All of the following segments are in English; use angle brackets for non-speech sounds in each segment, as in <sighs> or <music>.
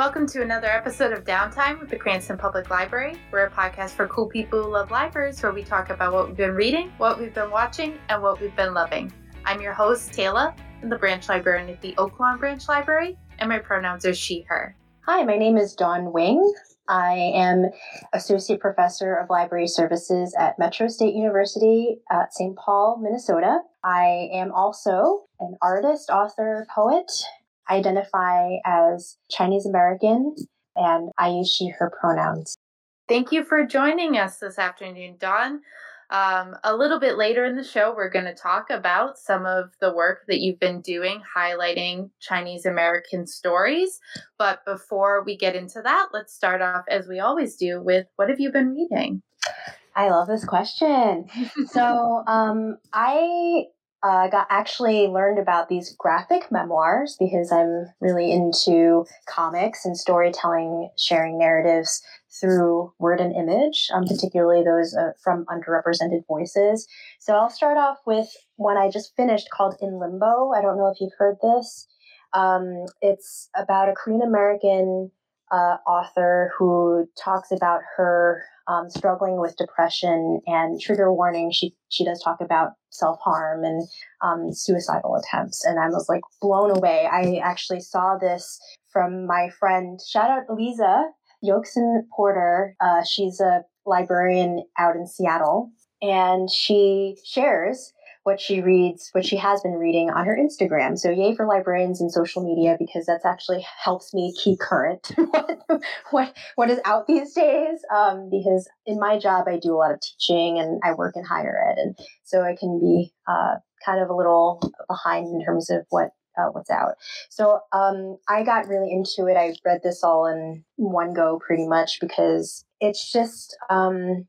welcome to another episode of Downtime with the Cranston Public Library. We're a podcast for cool people who love libraries where we talk about what we've been reading, what we've been watching, and what we've been loving. I'm your host, Tayla, the branch librarian at the Oaklawn Branch Library, and my pronouns are she, her. Hi, my name is Dawn Wing. I am Associate Professor of Library Services at Metro State University at St. Paul, Minnesota. I am also an artist, author, poet, identify as Chinese American, and I use she, her pronouns. Thank you for joining us this afternoon, Dawn. Um, a little bit later in the show, we're going to talk about some of the work that you've been doing highlighting Chinese American stories. But before we get into that, let's start off, as we always do, with what have you been reading? I love this question. <laughs> so, um, I uh, got actually learned about these graphic memoirs because I'm really into comics and storytelling, sharing narratives through word and image, um, particularly those uh, from underrepresented voices. So I'll start off with one I just finished called In Limbo. I don't know if you've heard this. Um, it's about a Korean American uh, author who talks about her um, struggling with depression and trigger warning. She she does talk about self harm and um, suicidal attempts, and I was like blown away. I actually saw this from my friend. Shout out Eliza Yokson Porter. Uh, she's a librarian out in Seattle, and she shares what she reads, what she has been reading on her Instagram. So yay for librarians and social media because that's actually helps me keep current what, <laughs> what, what is out these days. Um, because in my job, I do a lot of teaching and I work in higher ed. And so I can be uh, kind of a little behind in terms of what uh, what's out. So um, I got really into it. I read this all in one go pretty much because it's just um,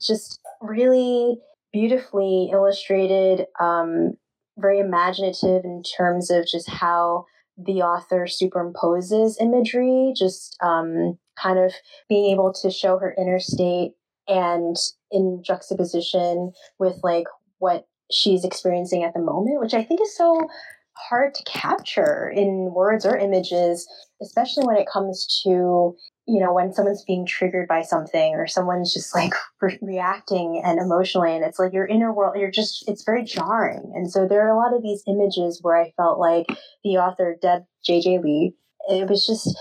just really beautifully illustrated, um, very imaginative in terms of just how the author superimposes imagery, just um, kind of being able to show her inner state and in juxtaposition with like what she's experiencing at the moment, which I think is so hard to capture in words or images, especially when it comes to you know, when someone's being triggered by something or someone's just like <laughs> re- reacting and emotionally, and it's like your inner world, you're just, it's very jarring. And so there are a lot of these images where I felt like the author, Deb J.J. Lee, it was just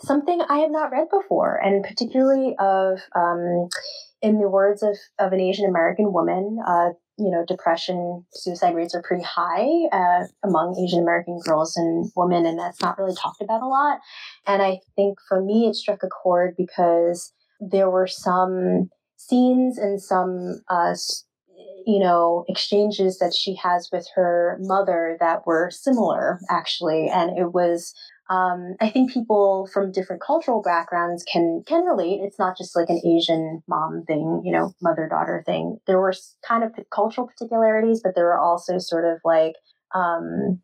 something I have not read before, and particularly of, um, in the words of, of an Asian American woman, uh, you know, depression, suicide rates are pretty high uh, among Asian American girls and women, and that's not really talked about a lot. And I think for me, it struck a chord because there were some scenes and some, uh, you know, exchanges that she has with her mother that were similar, actually. And it was um, I think people from different cultural backgrounds can can relate. It's not just like an Asian mom thing, you know, mother daughter thing. There were kind of cultural particularities, but there were also sort of like um,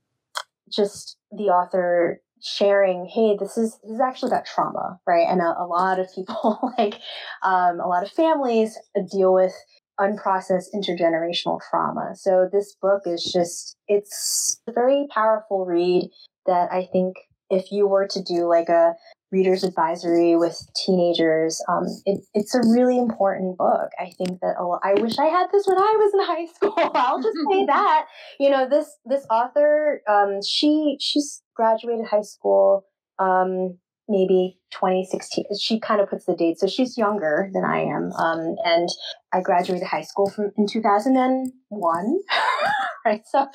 just the author sharing, hey, this is this is actually about trauma, right? And a, a lot of people, <laughs> like um, a lot of families, deal with unprocessed intergenerational trauma. So this book is just it's a very powerful read that I think if you were to do like a reader's advisory with teenagers, um, it, it's a really important book. I think that oh, I wish I had this when I was in high <laughs> school. I'll just say <laughs> that. You know, this this author, um, she she's graduated high school, um, maybe 2016. She kind of puts the date, so she's younger than I am. Um, and I graduated high school from in 2001, <laughs> right? So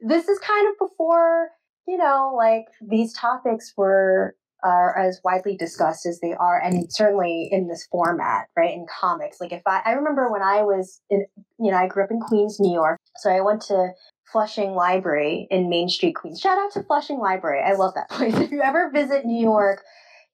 this is kind of before you know, like these topics were are as widely discussed as they are, and certainly in this format, right? In comics, like if I, I remember when I was in, you know, I grew up in Queens, New York, so I went to Flushing Library in Main Street, Queens. Shout out to Flushing Library, I love that <laughs> place. If you ever visit New York,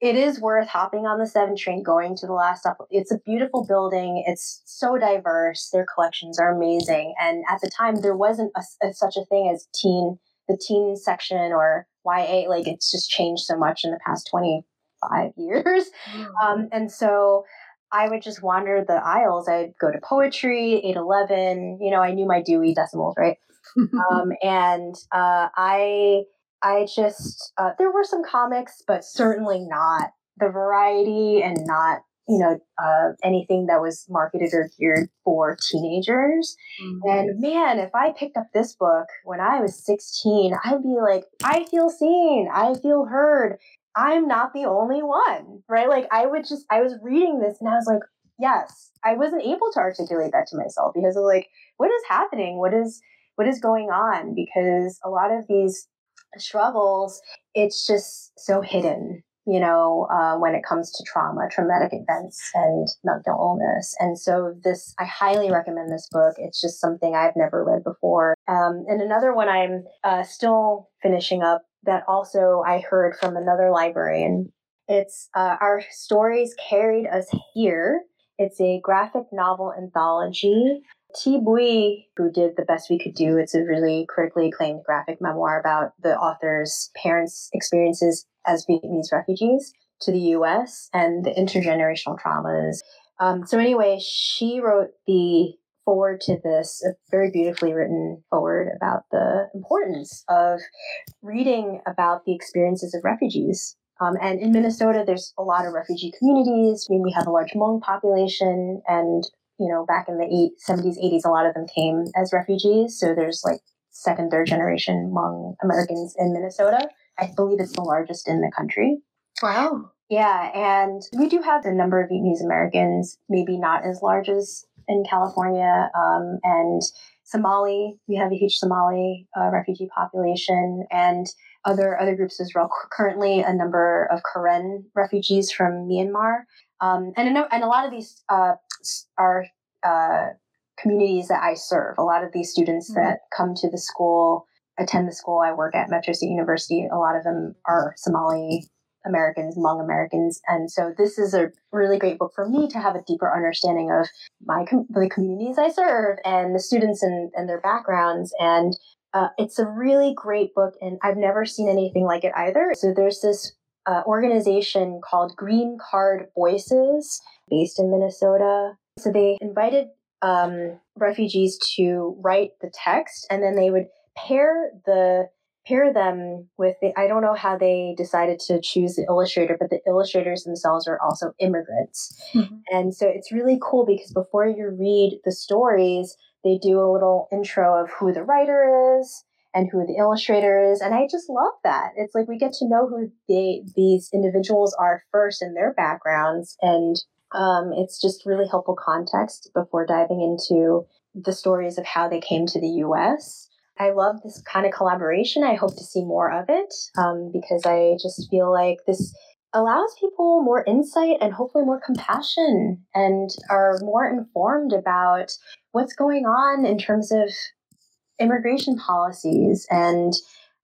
it is worth hopping on the seven train, going to the last stop. It's a beautiful building. It's so diverse. Their collections are amazing, and at the time, there wasn't a, a, such a thing as teen the teen section or YA, like it's just changed so much in the past 25 <laughs> years. Mm-hmm. Um, and so I would just wander the aisles. I'd go to poetry, 811, you know, I knew my Dewey decimals, right? <laughs> um, and uh, I I just, uh, there were some comics, but certainly not the variety and not, you know, uh, anything that was marketed or geared for teenagers. Mm-hmm. And man, if I picked up this book when I was 16, I'd be like, I feel seen, I feel heard. I'm not the only one, right? Like I would just, I was reading this and I was like, yes, I wasn't able to articulate that to myself because of like, what is happening? What is, what is going on? Because a lot of these struggles, it's just so hidden, you know, uh, when it comes to trauma, traumatic events, and mental illness. And so, this, I highly recommend this book. It's just something I've never read before. Um, and another one I'm uh, still finishing up that also I heard from another librarian. It's uh, Our Stories Carried Us Here. It's a graphic novel anthology. Thi Bui, who did The Best We Could Do, it's a really critically acclaimed graphic memoir about the author's parents' experiences as Vietnamese refugees to the US and the intergenerational traumas. Um, so, anyway, she wrote the foreword to this, a very beautifully written foreword about the importance of reading about the experiences of refugees. Um, and in Minnesota, there's a lot of refugee communities. I mean, we have a large Hmong population, and you know, back in the eight, 70s, 80s, a lot of them came as refugees. So there's like second, third generation Hmong Americans in Minnesota. I believe it's the largest in the country. Wow. Yeah, and we do have a number of Vietnamese Americans, maybe not as large as in California, um, and Somali. We have a huge Somali uh, refugee population, and other other groups as well. Currently, a number of Karen refugees from Myanmar, um, and a, and a lot of these uh, are uh, communities that I serve. A lot of these students mm-hmm. that come to the school, attend the school I work at, Metro State University. A lot of them are Somali Americans, Hmong Americans. And so this is a really great book for me to have a deeper understanding of my com- the communities I serve and the students and, and their backgrounds. And uh, it's a really great book, and I've never seen anything like it either. So there's this uh, organization called Green Card Voices based in Minnesota. So they invited um, refugees to write the text, and then they would pair the pair them with the i don't know how they decided to choose the illustrator but the illustrators themselves are also immigrants. Mm-hmm. and so it's really cool because before you read the stories they do a little intro of who the writer is and who the illustrator is and i just love that. It's like we get to know who they these individuals are first and their backgrounds and um, it's just really helpful context before diving into the stories of how they came to the us I love this kind of collaboration. I hope to see more of it um, because I just feel like this allows people more insight and hopefully more compassion and are more informed about what's going on in terms of immigration policies and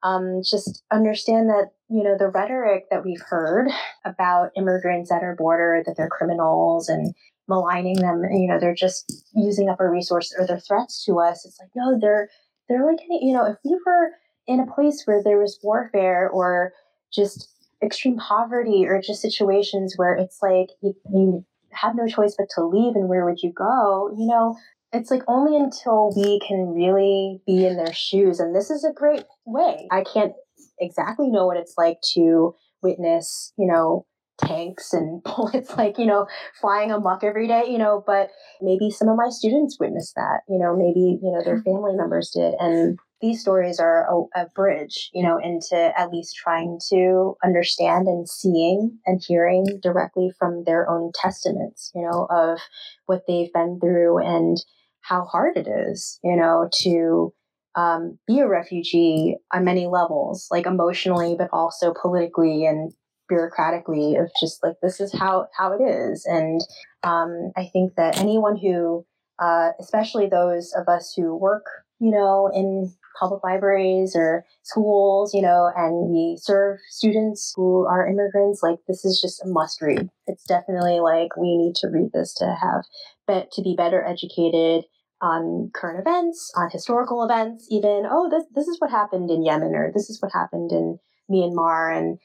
um, just understand that you know the rhetoric that we've heard about immigrants at our border that they're criminals and maligning them you know they're just using up our resources or they're threats to us it's like no they're they're like, you know, if we were in a place where there was warfare or just extreme poverty or just situations where it's like you, you have no choice but to leave and where would you go, you know, it's like only until we can really be in their shoes. And this is a great way. I can't exactly know what it's like to witness, you know, tanks and <laughs> bullets like you know flying amok every day you know but maybe some of my students witnessed that you know maybe you know their family members did. And these stories are a, a, bridge you know into at least trying to understand and seeing and hearing directly from their own testaments you know of what they've been through and how hard it is you know to um, be a refugee on many levels like emotionally but also politically and bureaucratically of just like this is how how it is. And um, i think that anyone who uh, especially those of us who work you know in public libraries or schools you know and we serve students who are immigrants like this is just a must read. It's definitely like we need to read this to have but to be better educated on current events on historical events even oh this this is what happened in yemen or this is what happened in myanmar and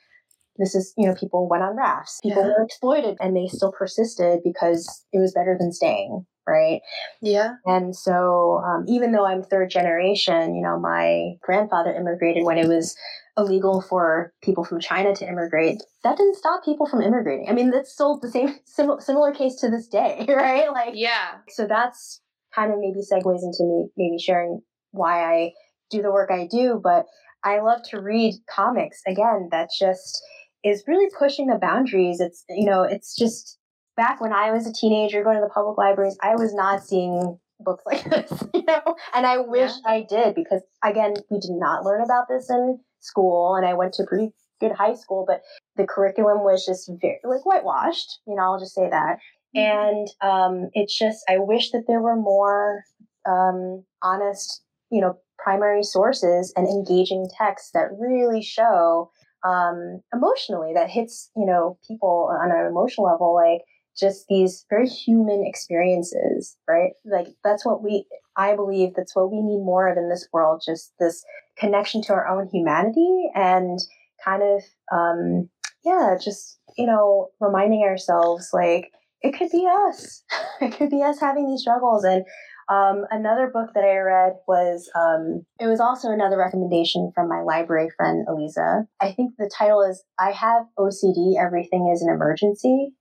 this is, you know, people went on rafts. People yeah. were exploited and they still persisted because it was better than staying. right? Yeah. And so, um, even though I'm third generation, you know, my grandfather immigrated when it was illegal for people from China to immigrate. That didn't stop people from immigrating. I mean, that's still the same similar, similar case to this day, <laughs> right? Like, yeah. So that's kind of maybe segues into me maybe sharing why I do the work I do, but I love to read comics again. that's just is really pushing the boundaries. It's you know, it's just back when I was a teenager going to the public libraries, I was not seeing books like <laughs> this, you know, and I wish yeah. I did because again, we did not learn about this in school, and I went to pretty good high school, but the curriculum was just very like whitewashed. You know, I'll just say that. Mm-hmm. And um, it's just I wish that there were more um, honest, you know, primary sources and engaging texts that really show um, emotionally that hits you know people on an emotional level like just these very human experiences right? Like that's what we i believe that's what we need more of in this world just this connection to our own humanity and kind of um yeah just you know reminding ourselves like it could be us. <laughs> It could be us having these struggles and um, another book that I read was um, it was also another recommendation from my library friend Eliza. I think the title is "I Have OCD. Everything is an Emergency,"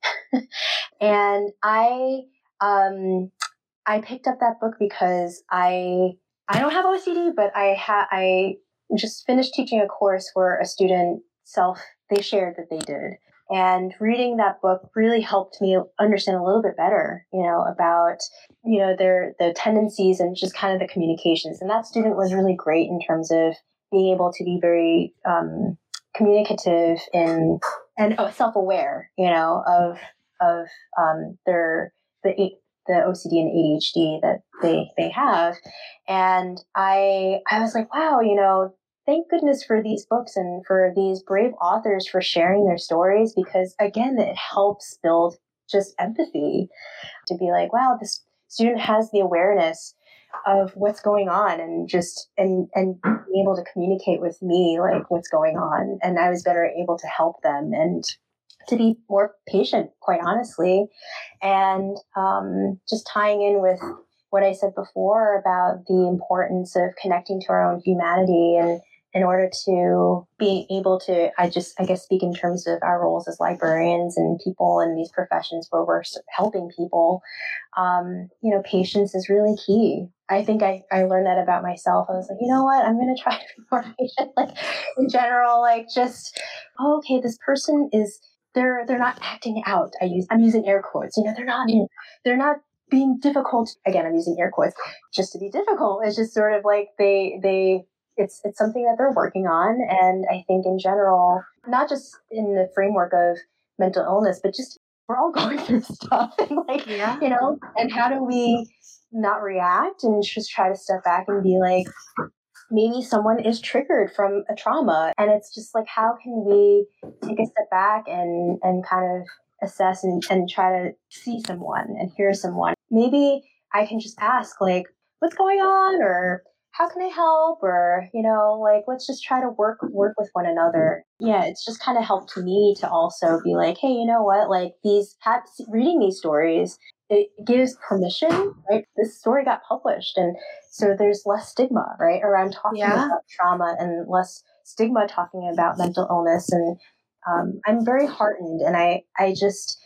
<laughs> and I um, I picked up that book because I I don't have OCD, but I ha- I just finished teaching a course where a student self they shared that they did and reading that book really helped me understand a little bit better you know about you know their the tendencies and just kind of the communications. And that student was really great in terms of being able to be very um, communicative and and oh, self-aware you know of of um, their the the OCD and ADHD that they they have. And I I was like wow you know thank goodness for these books and for these brave authors for sharing their stories because again it helps build just empathy to be like wow this student has the awareness of what's going on and just and and being able to communicate with me like what's going on. And i was better able to help them and to be more patient quite honestly. And um, just tying in with what i said before about the importance of connecting to our own humanity and in order to be able to, I just, I guess, speak in terms of our roles as librarians and people in these professions where we're helping people, um, you know, patience is really key. I think I, I learned that about myself. I was like, you know what? I'm going <laughs> to try to be more patient. Like in general, like just, oh, okay, this person is, they're, they're not acting out. I use, I'm using air quotes, you know, they're not, they're not being difficult. Again, I'm using air quotes just to be difficult. It's just sort of like they, they, it's it's something that they're working on. And i think in general not just in the framework of mental illness but just we're all <laughs> going through stuff and like yeah. you know and how do we not react and just try to step back and be like maybe someone is triggered from a trauma. And it's just like how can we take a step back and and kind of assess and, and try to see someone and hear someone? Maybe i can just ask like what's going on? or how can I help? Or, you know, like, let's just try to work, work with one another. Yeah. It's just kind of helped me to also be like, Hey, you know what? Like these, have, reading these stories, it gives permission, right? This story got published. And so there's less stigma, right? Around talking yeah. about trauma and less stigma talking about mental illness. And, um, I'm very heartened and I, I just,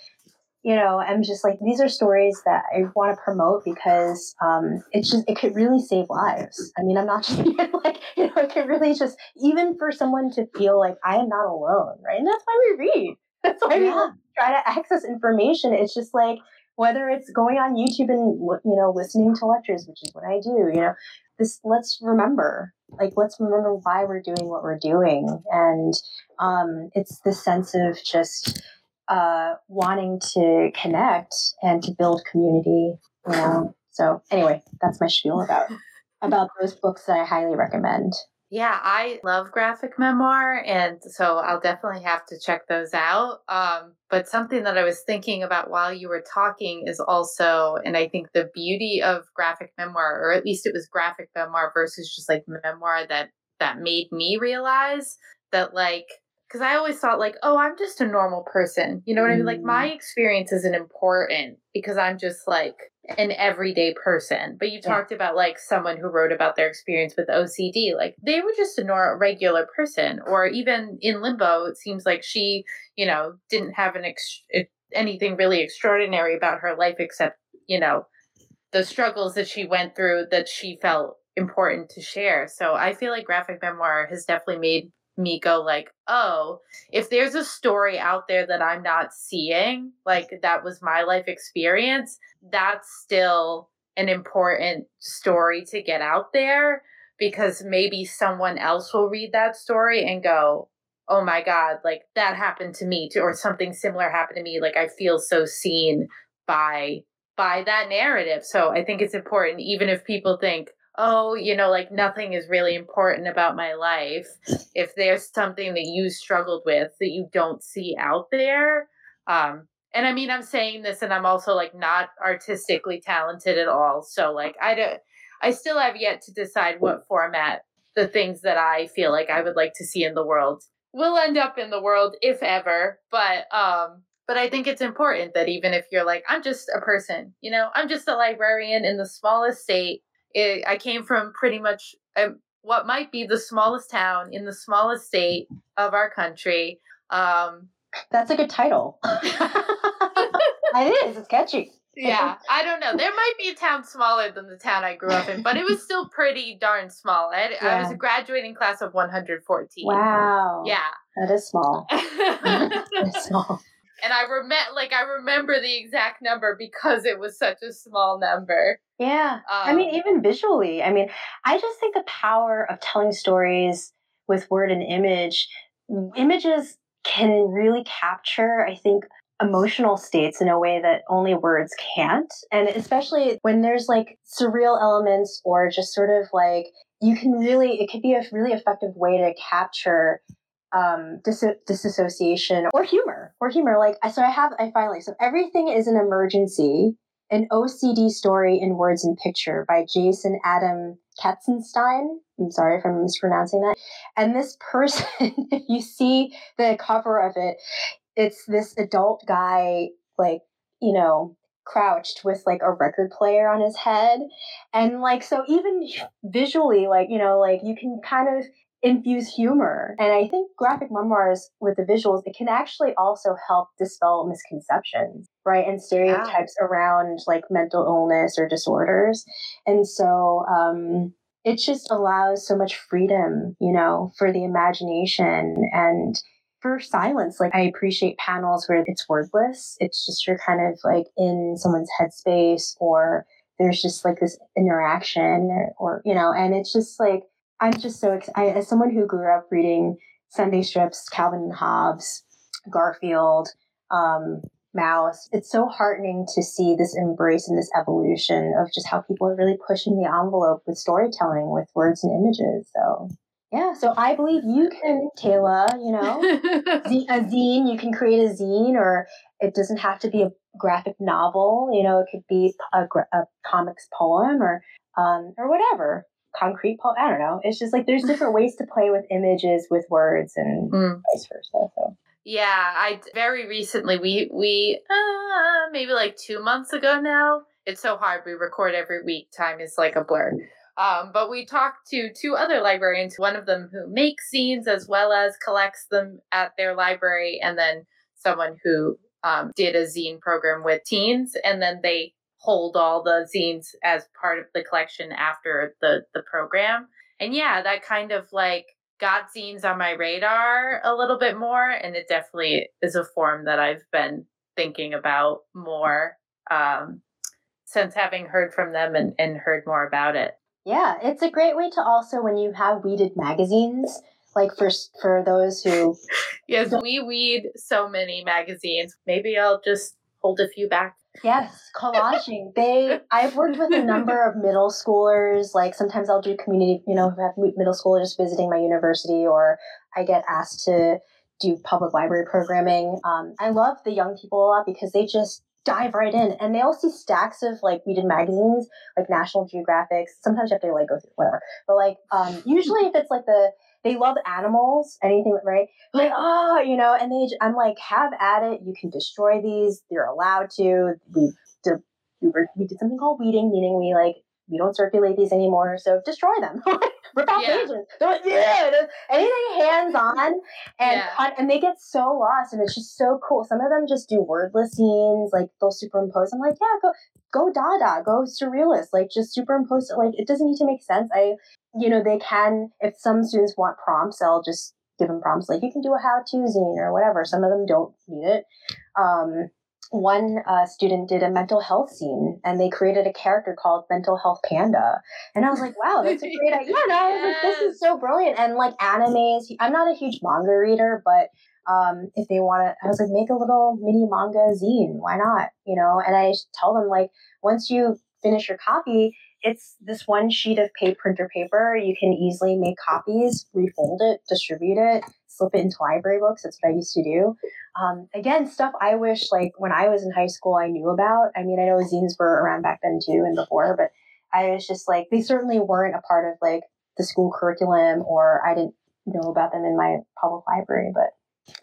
you know, I'm just like these are stories that I want to promote because um, it's just it could really save lives. I mean, I'm not <laughs> just like you know, it could really just even for someone to feel like I am not alone, right? And that's why we read. <laughs> That's why yeah. we try to access information. It's just like whether it's going on YouTube and you know listening to lectures, which is what I do. You know, this let's remember like let's remember why we're doing what we're doing, and um, it's the sense of just uh, wanting to connect and to build community. You know? So anyway, that's my spiel about <laughs> about those books that I highly recommend. Yeah, I love graphic memoir, and so I'll definitely have to check those out. Um, but something that I was thinking about while you were talking is also, and I think the beauty of graphic memoir, or at least it was graphic memoir versus just like memoir that that made me realize that like because I always thought like, oh, I'm just a normal person. You know what. I mean? Like my mm. experience isn't important because I'm just like an everyday person. But you talked about like someone who wrote about their experience with OCD. Like they were just a normal, regular person. Or even in limbo, it seems like she, you know, didn't have an ex- anything really extraordinary about her life except, you know, the struggles that she went through that she felt important to share. So I feel like graphic memoir has definitely made me go like, oh, if there's a story out there that I'm not seeing, like that was my life experience, that's still an important story to get out there because maybe someone else will read that story and go, oh my God, like that happened to me too, or something similar happened to me. Like I feel so seen by by that narrative. So I think it's important, even if people think, oh, you know, like nothing is really important about my life. If there's something that you struggled with that you don't see out there, um, and I mean, I'm saying this, and I'm also like not artistically talented at all. So like, I don't, I still have yet to decide what format the things that I feel like I would like to see in the world will end up in the world, if ever. But um, but I think it's important that even if you're like, I'm just a person, you know, I'm just a librarian in the smallest state it, I came from pretty much um, what might be the smallest town in the smallest state of our country. Um, That's a good title. <laughs> it is. It's catchy. Yeah, I don't know. There might be a town smaller than the town I grew up in, but it was still pretty darn small. I, yeah. I was a graduating class of 114. Wow. Yeah. That is small. <laughs> <laughs> that is small and I remember like I remember the exact number because it was such a small number. Yeah. Um, I mean um, even visually. I mean, I just think the power of telling stories with word and image images can really capture I think emotional states in a way that only words can't and especially when there's like surreal elements or just sort of like you can really it could be a really effective way to capture um, dis- disassociation or humor or humor. Like, so I have, I finally, so everything is an emergency, an OCD story in words and picture by Jason Adam Katzenstein. I'm sorry if I'm mispronouncing that. And this person, <laughs> if you see the cover of it, it's this adult guy, like, you know, crouched with like a record player on his head. And like, so even visually, like, you know, like you can kind of infuse humor. And I think graphic memoirs with the visuals, it can actually also help dispel misconceptions, right? And stereotypes around like mental illness or disorders. And so, um, it just allows so much freedom, you know, for the imagination and for silence. Like I appreciate panels where it's wordless. It's just you're kind of like in someone's headspace or there's just like this interaction or, or you know, and it's just like I'm just so excited. As someone who grew up reading Sunday strips, Calvin and Hobbes, Garfield, um, Maus, it's so heartening to see this embrace and this evolution of just how people are really pushing the envelope with storytelling, with words and images. So, yeah, so I believe you can, Tayla, you know, <laughs> a zine, you can create a zine, or it doesn't have to be a graphic novel, you know, it could be a, a comics poem or, um, or whatever concrete poem. I don't know. It's just like there's different ways to play with images, with words, and mm. vice versa. So. Yeah, I very recently we we uh, maybe like two months ago now. It's so hard. We record every week. Time is like a blur. Um, but we talked to two other librarians. One of them who makes zines as well as collects them at their library, and then someone who um, did a zine program with teens, and then they hold all the zines as part of the collection after the the program. And yeah, that kind of like got zines on my radar a little bit more and it definitely is a form that I've been thinking about more um, since having heard from them and, and heard more about it. Yeah, it's a great way to also when you have weeded magazines, like for for those who <laughs> Yes, we weed so many magazines. Maybe I'll just hold a few back Yes, collaging. they I've worked with a number of middle schoolers. Like sometimes I'll do community, you know, have middle schoolers visiting my university, or I get asked to do public library programming. Um, I love the young people a lot because they just dive right in and they all see stacks of like weeded magazines like national geographic sometimes you have to like go through whatever but like um usually if it's like the they love animals, anything right? Like, oh, you know, and they, I'm like, have at it. You can destroy these. You're allowed to. We we were we did something called weeding, meaning we like we don't circulate these anymore, so destroy them. <laughs> Rip out yeah. pages. They're like, yeah, anything hands <laughs> on, and yeah. and they get so lost, and it's just so cool. Some of them just do wordless scenes, like they'll superimpose. I'm like, yeah, go go Dada, go surrealist, like just superimpose. Like it doesn't need to make sense. I, you know, they can if some students want prompts, I'll just give them prompts like you can do a how to zine or whatever. Some of them don't need it. Um, one uh, student did a mental health zine and they created a character called mental health panda. And i was like wow that's a <laughs> great idea. No, i was like this is so brilliant. And like animes i'm not a huge manga reader but um, if they want to i was like make a little mini manga zine. Why not? You know? And i tell them like once you finish your copy it's this one sheet of paper printer paper. You can easily make copies refold it distribute it slip it into library books that's what i used to do um, again, stuff I wish like when I was in high school I knew about. I mean, I know zines were around back then too and before, but I was just like they certainly weren't a part of like the school curriculum or I didn't know about them in my public library, but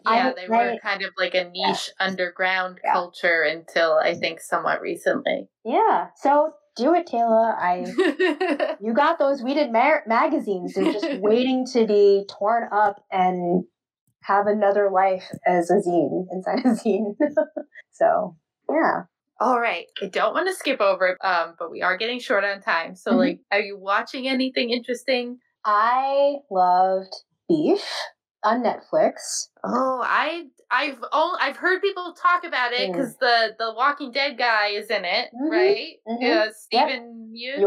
yeah, I, they were I, kind of like a niche yeah. underground yeah. culture until I think somewhat recently. Yeah. So do it, Tayla. I <laughs> you got those weeded ma- magazines. They're just <laughs> waiting to be torn up and have another life as a zine inside a zine. <laughs> so yeah. All right. I don't want to skip over, um, but we are getting short on time. So, mm-hmm. like, are you watching anything interesting? I loved Beef on Netflix. Oh, I I've only, I've heard people talk about it because mm. the the Walking Dead guy is in it, mm-hmm. right? Mm-hmm. Uh, Steven yep.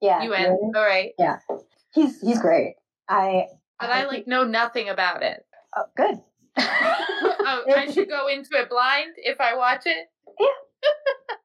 Yeah. Yeun. All right. Yeah. He's he's great. I. But I, I like know nothing about it. Oh, good. <laughs> oh, I should go into it blind if I watch it. Yeah.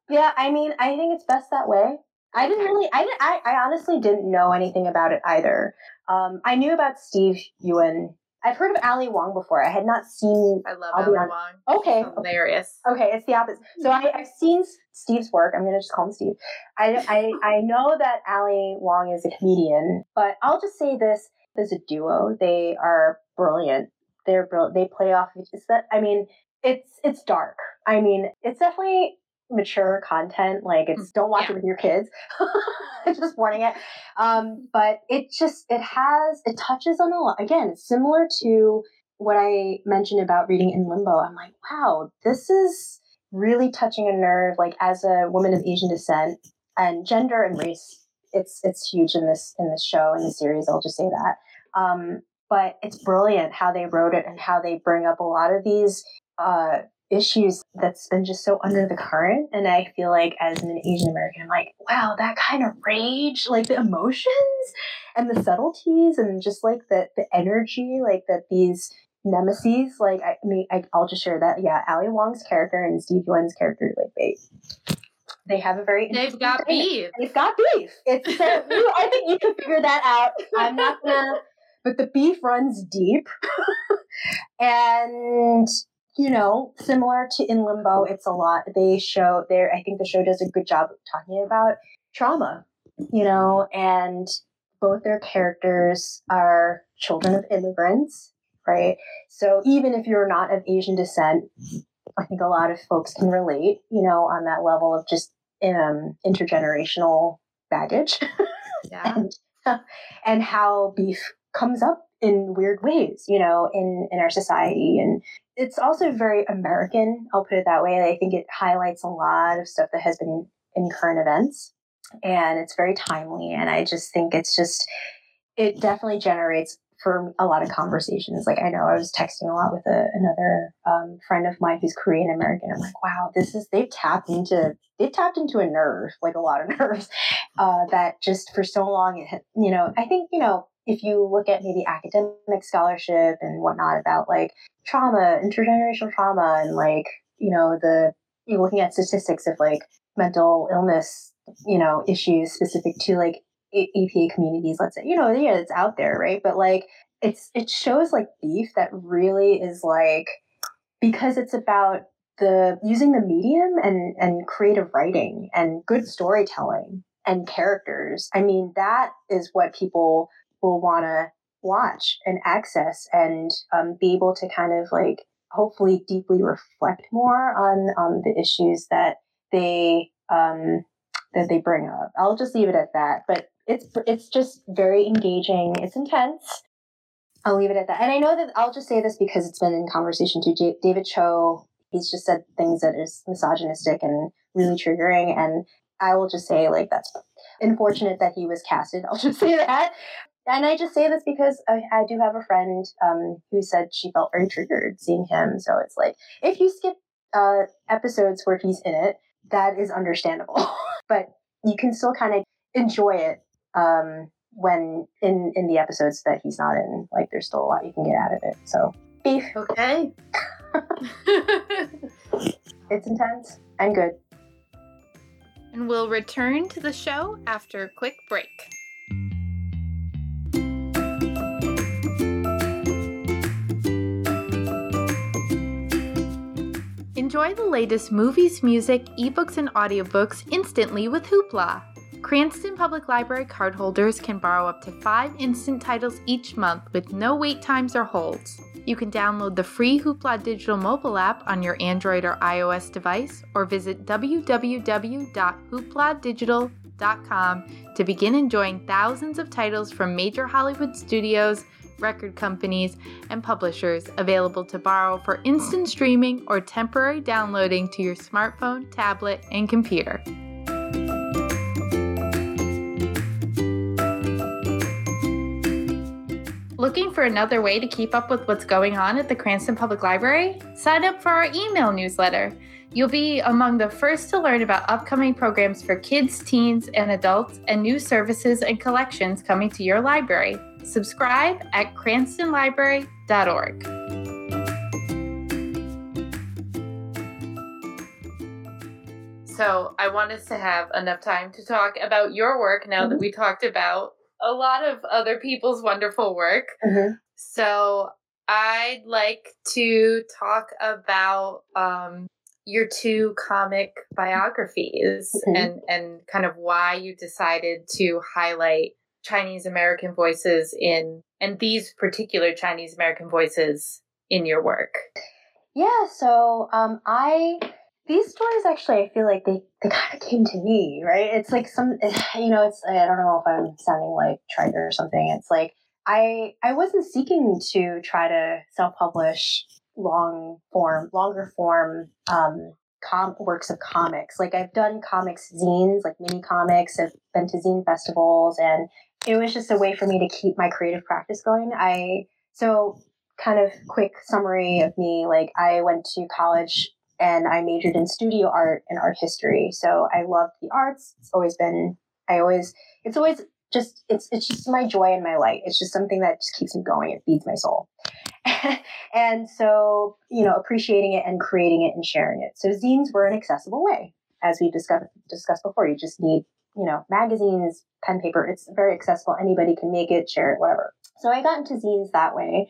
yeah, I mean, I think it's best that way. I didn't really, I, didn't, I, I honestly didn't know anything about it either. Um, I knew about Steve Yeun. I've heard of Ali Wong before. I had not seen. I love Ali Wong. Okay, hilarious. Okay, it's the opposite. So I, have seen Steve's work. I'm gonna just call him Steve. I, I I know that Ali Wong is a comedian, but I'll just say this: as a duo, they are brilliant they're brilliant. They play off of it's that I mean, it's it's dark. I mean, it's definitely mature content. Like it's don't watch yeah. it with your kids. <laughs> just warning it. Um, but it just it has it touches on a lot. Again, similar to what I mentioned about reading in limbo. I'm like, wow, this is really touching a nerve. Like as a woman of Asian descent and gender and race, it's it's huge in this in this show in the series. I'll just say that. Um, but it's brilliant how they wrote it and how they bring up a lot of these uh, issues that's been just so under the current. And I feel like as an Asian American, I'm like, wow, that kind of rage, like the emotions and the subtleties and just like the, the energy, like that these nemesis, like I, I mean, I, will just share that. Yeah, Ali Wong's character and Steve Yeun's character, like they they have a very they've got beef. They've got beef. It's so I think you can figure that out. I'm not gonna but the beef runs deep. <laughs> and you know, similar to In Limbo, it's a lot. They show there. I think the show does a good job of talking about trauma, you know, and both their characters are children of immigrants, right? So even if you're not of Asian descent, I think a lot of folks can relate, you know, on that level of just um, intergenerational baggage. Yeah. <laughs> and, <laughs> and how beef comes up in weird ways, you know, in, in our society. And it's also very American, I'll put it that way. I think it highlights a lot of stuff that has been in current events. And it's very timely. And I just think it's just, it definitely generates for a lot of conversations. Like I know I was texting a lot with a, another um, friend of mine who's Korean American. I'm like, wow, this is they've tapped into they've tapped into a nerve, like a lot of <laughs> nerves, uh, that just for so long it you know I think you know if you look at maybe academic scholarship and whatnot about like trauma, intergenerational trauma, and like, you know, the, you're looking at statistics of like mental illness, you know, issues specific to like APA communities, let's say, you know, yeah, it's out there, right? But like, it's, it shows like beef that really is like, because it's about the using the medium and, and creative writing and good storytelling and characters. I mean, that is what people will want to watch and access and um, be able to kind of like hopefully deeply reflect more on um, the issues that they um, that they bring up. I'll just leave it at that. But it's it's just very engaging. It's intense. I'll leave it at that. And I know that I'll just say this because it's been in conversation too. J- David Choe, he's just said things that is misogynistic and really triggering. And I will just say like that's unfortunate that he was casted. <laughs> I'll just say that. And I just say this because I, I do have a friend um, who said she felt very triggered seeing him. So it's like if you skip uh, episodes where he's in it, that is understandable. <laughs> but you can still kind of enjoy it um, when in in the episodes that he's not in. Like there's still a lot you can get out of it. So beef. Okay. <laughs> it's intense and good. And we'll return to the show after a quick break. Enjoy the latest movies, music, ebooks, and audiobooks instantly with Hoopla. Cranston Public Library cardholders can borrow up to five instant titles each month with no wait times or holds. You can download the free Hoopla digital mobile app on your Android or iOS device or visit www.hoopladigital.com to begin enjoying thousands of titles from major Hollywood studios record companies, and publishers available to borrow for instant streaming or temporary downloading to your smartphone, tablet, and computer. Looking for another way to keep up with what's going on at the Cranston Public Library? Sign up for our email newsletter. You'll be among the first to learn about upcoming programs for kids, teens, and adults, and new services and collections coming to your library. Subscribe at cranstonlibrary.org. So, I want us to have enough time to talk about your work now mm-hmm. that we talked about a lot of other people's wonderful work. Mm-hmm. So, I'd like to talk about um, your two comic biographies mm-hmm. and, and kind of why you decided to highlight Chinese American voices in and these particular Chinese American voices in your work? Yeah, so um, I these stories actually I feel like they, they kind of came to me, right? It's like some <sighs> you know, it's I don't know if I'm sounding like Traeger or something. It's like I I wasn't seeking to try to self-publish long form, longer form um, com- works of comics. Like I've done comics zines, like mini comics. I've been to zine festivals, and it was just a way for me to keep my creative practice going. I so kind of quick summary of me like I went to college and I majored in studio art and art history. So I love the arts. It's always been I always it's always just it's it's just my joy and my light. It's just something that just keeps me going. It feeds my soul. <laughs> and so, you know, appreciating it and creating it and sharing it. So zines were an accessible way, as we discussed discussed before. You just need you know, magazines, pen paper, it's very accessible. Anybody can make it, share it, whatever. So I got into zines that way.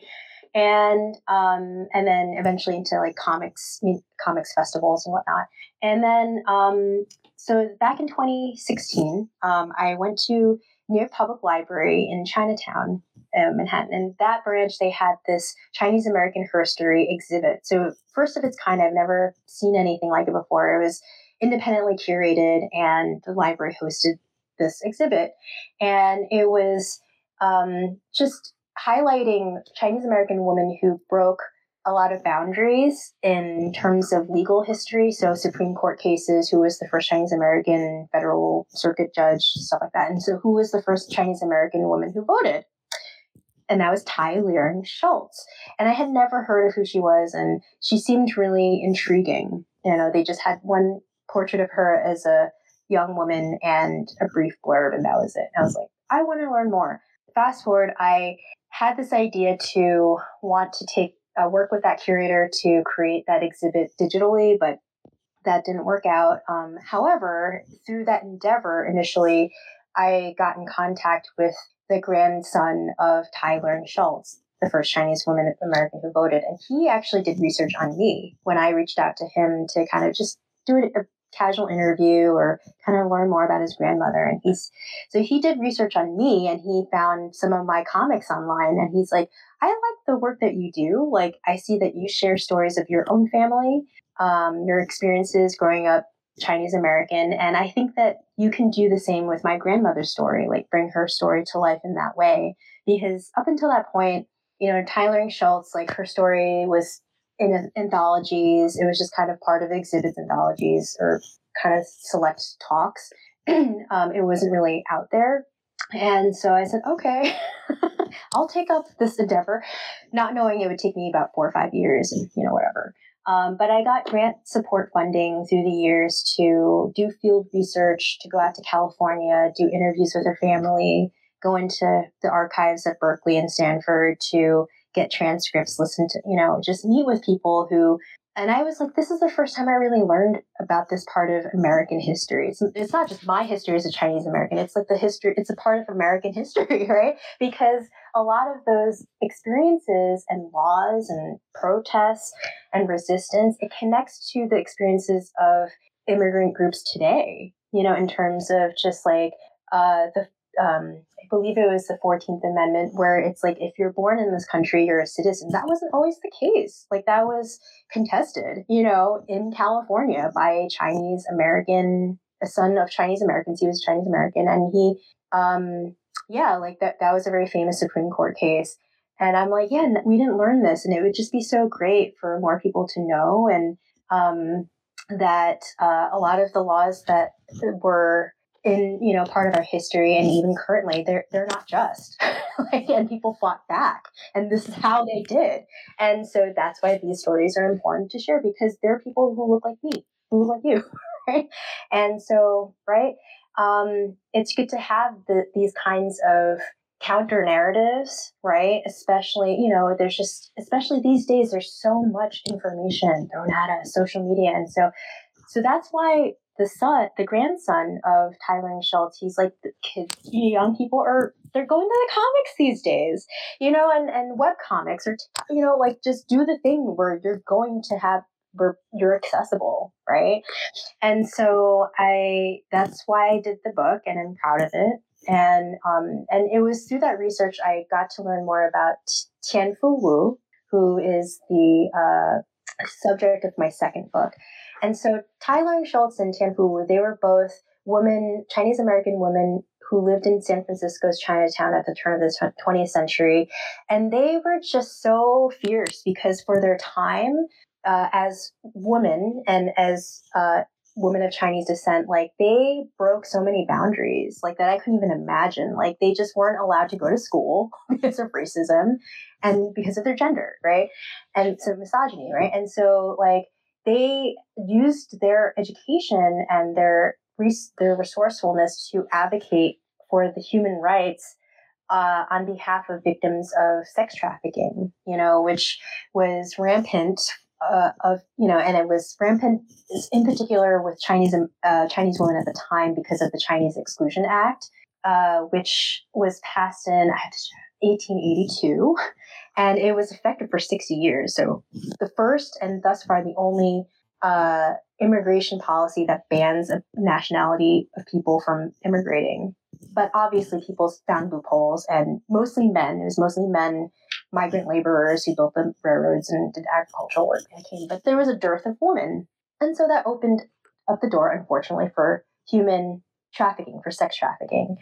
And um, and then eventually into like comics, comics festivals and whatnot. And then um, so back in 2016, um, I went to New York Public Library in Chinatown, uh, Manhattan, and that branch they had this Chinese American history exhibit. So first of its kind, I've never seen anything like it before. It was independently curated, and the library hosted this exhibit. And it was um, just highlighting Chinese American women who broke a lot of boundaries in terms of legal history. So, Supreme Court cases, who was the first Chinese American federal circuit judge, stuff like that. And so, who was the first Chinese American woman who voted? And that was Tye Leung Schulze. And I had never heard of who she was, and she seemed really intriguing. You know, they just had one portrait of her as a young woman and a brief blurb, and that was it. And I was like, I want to learn more. Fast forward, I had this idea to want to take uh, work with that curator to create that exhibit digitally, but that didn't work out. Um, however, through that endeavor, initially, I got in contact with the grandson of Tye Leung Schulze, the first Chinese woman American who voted, and he actually did research on me when I reached out to him to kind of just do a casual interview or kind of learn more about his grandmother. And he's, so he did research on me and he found some of my comics online and he's like, I like the work that you do. Like, I see that you share stories of your own family, um, your experiences growing up Chinese American. And I think that you can do the same with my grandmother's story, like bring her story to life in that way. Because up until that point, you know, Tye Leung Schulze, like her story was in anthologies. It was just kind of part of exhibits anthologies or kind of select talks. <clears throat> um, it wasn't really out there. And so I said, okay, <laughs> I'll take up this endeavor, not knowing it would take me about four or five years and, you know, whatever. Um, but I got grant support funding through the years to do field research, to go out to California, do interviews with her family, go into the archives at Berkeley and Stanford to get transcripts, listen to, you know, just meet with people who and I was like, this is the first time I really learned about this part of American history. It's, it's not just my history as a Chinese American, it's like the history, it's a part of American <laughs> history, right? Because a lot of those experiences and laws and protests and resistance, it connects to the experiences of immigrant groups today, you know, in terms of just like uh, the um, I believe it was the 14th Amendment, where it's like if you're born in this country, you're a citizen. That wasn't always the case. Like that was contested, you know, in California by a Chinese American, a son of Chinese Americans. He was Chinese American, and he, um, yeah, like that. That was a very famous Supreme Court case. And I'm like, yeah, we didn't learn this, and it would just be so great for more people to know, and um, that uh, a lot of the laws that were in you know part of our history and even currently they're they're not just. <laughs> Like and people fought back and this is how they did. And so that's why these stories are important to share because they're people who look like me who look like you <laughs> right? And so right um, it's good to have the, these kinds of counter narratives right? Especially you know there's just especially these days there's so much information thrown at us social media and so so that's why the son, the grandson of Tye Leung Schulze, he's like the kids, young people are they're going to the comics these days, you know, and and web comics or you know like just do the thing where you're going to have where you're accessible, right? And so I that's why I did the book, and I'm proud of it. And um and it was through that research I got to learn more about Tien Fu Wu, who is the uh, subject of my second book. And so Tye Leung Schulze and Tien Fu, they were both women, Chinese American women who lived in San Francisco's Chinatown at the turn of the 20th century. And they were just so fierce because for their time, uh, as women and as uh, women of Chinese descent, like they broke so many boundaries, like that I couldn't even imagine. Like they just weren't allowed to go to school <laughs> because of racism and because of their gender, right? And so misogyny, right? And so like they used their education and their their resourcefulness to advocate for the human rights uh, on behalf of victims of sex trafficking, you know, which was rampant uh, of you know, and it was rampant in particular with Chinese uh, Chinese women at the time because of the Chinese Exclusion Act, uh, which was passed in 1882, and it was effective for 60 years. So the first and thus far the only uh, immigration policy that bans a nationality of people from immigrating. But obviously, people found loopholes, and mostly men. It was mostly men, migrant laborers who built the railroads and did agricultural work. came, but there was a dearth of women, and so that opened up the door, unfortunately, for human trafficking, for sex trafficking.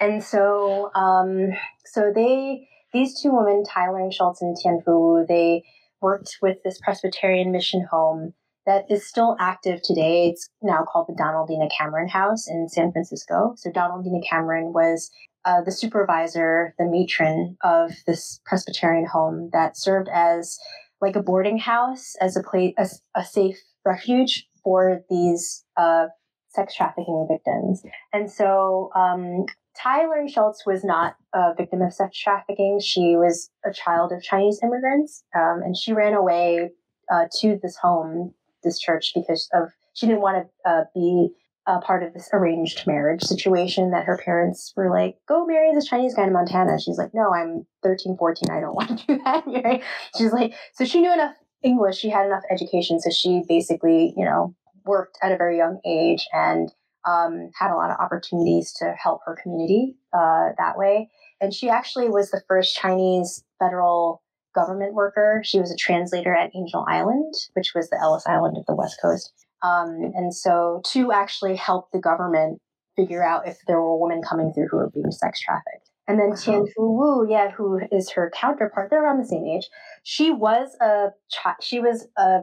And so, um, so they, these two women, Tye Leung Schulze and Tien Fu, they worked with this Presbyterian mission home that is still active today. It's now called the Donaldina Cameron House in San Francisco. So Donaldina Cameron was uh, the supervisor, the matron of this Presbyterian home that served as like a boarding house, as a place, a, a safe refuge for these uh, sex trafficking victims. And so um, Tye Leung Schulze was not a victim of sex trafficking. She was a child of Chinese immigrants, um, and she ran away uh, to this home this church because of she didn't want to uh, be a part of this arranged marriage situation that her parents were like, go marry this Chinese guy in Montana. She's like, no, I'm 13, 14. I don't <laughs> want to do that. She's like, so she knew enough English. She had enough education. So she basically, you know, worked at a very young age and um, had a lot of opportunities to help her community uh, that way. And she actually was the first Chinese federal government worker. She was a translator at Angel Island, which was the Ellis Island of the West Coast. Um, and so to actually help the government figure out if there were women coming through who were being sex trafficked. And then Tien Fu Wu, yeah, who is her counterpart, they're around the same age. She was a chi- she was a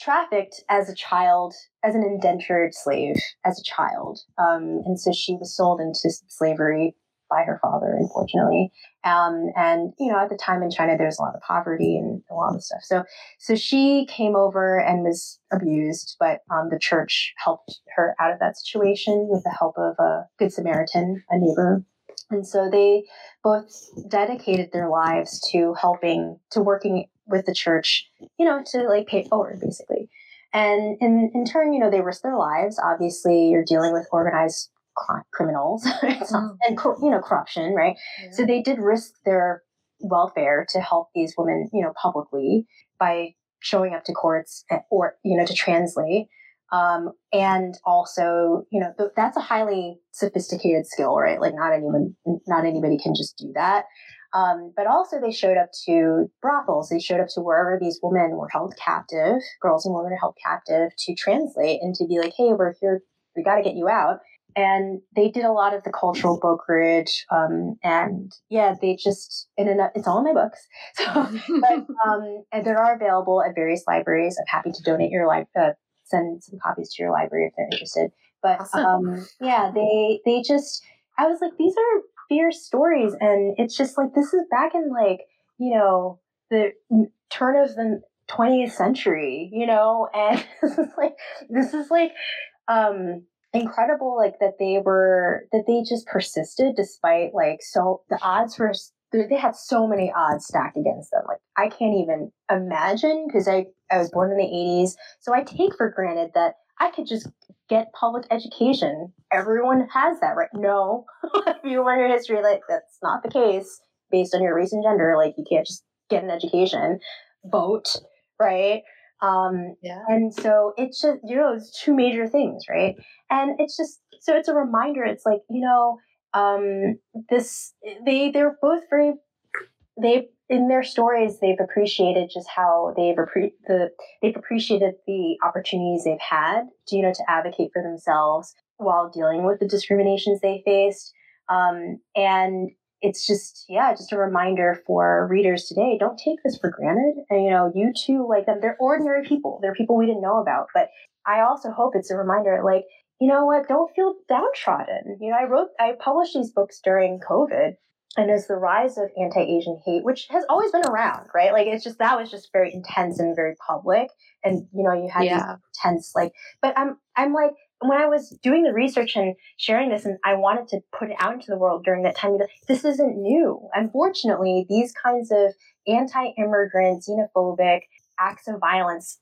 trafficked as a child, as an indentured slave, as a child, um, and so she was sold into slavery by her father, unfortunately. Um, and you know, at the time in China, there's a lot of poverty and a lot of stuff. So, so she came over and was abused, but um, the church helped her out of that situation with the help of a good Samaritan, a neighbor. And so they both dedicated their lives to helping, to working with the church, you know, to like pay forward basically. And in, in turn, you know, they risk their lives. Obviously, you're dealing with organized criminals mm. <laughs> and you know corruption, right? Yeah. So they did risk their welfare to help these women, you know, publicly by showing up to courts or you know to translate. Um, and also, you know, th- that's a highly sophisticated skill, right? Like not anyone, not anybody can just do that. Um, but also, they showed up to brothels. They showed up to wherever these women were held captive, girls and women are held captive, to translate and to be like, "Hey, we're here. We got to get you out." and they did a lot of the cultural brokerage um, and yeah they just in a, it's all in my books <laughs> so but <laughs> um, and they are available at various libraries i'm happy to donate your life uh, send some copies to your library if they're interested but awesome. um, yeah they they just i was like these are fierce stories and it's just like this is back in like you know the turn of the 20th century you know? <laughs> And this is like this is like um incredible like that they were that they just persisted despite like so the odds were they had so many odds stacked against them. Like i can't even imagine because i i was born in the 80s so i take for granted that i could just get public education everyone has that right no <laughs> if you learn your history like that's not the case based on your race and gender like you can't just get an education vote right um, yeah. And so it's just, you know, it's two major things, right? And it's just, so it's a reminder. It's like, you know, um, this, they, they're both very, they, in their stories, they've appreciated just how they've appre- the they've appreciated the opportunities they've had to you know to advocate for themselves while dealing with the discriminations they faced, um, and it's just yeah just a reminder for readers today don't take this for granted. And you know you too like them they're ordinary people. They're people we didn't know about. But i also hope it's a reminder like you know what? Don't feel downtrodden. You know i wrote i published these books during covid and as the rise of anti-asian hate which has always been around right like it's just that was just very intense and very public and you know you had yeah. these tense like but i'm i'm like when I was doing the research and sharing this, and I wanted to put it out into the world during that time, this isn't new. Unfortunately, these kinds of anti immigrant, xenophobic acts of violence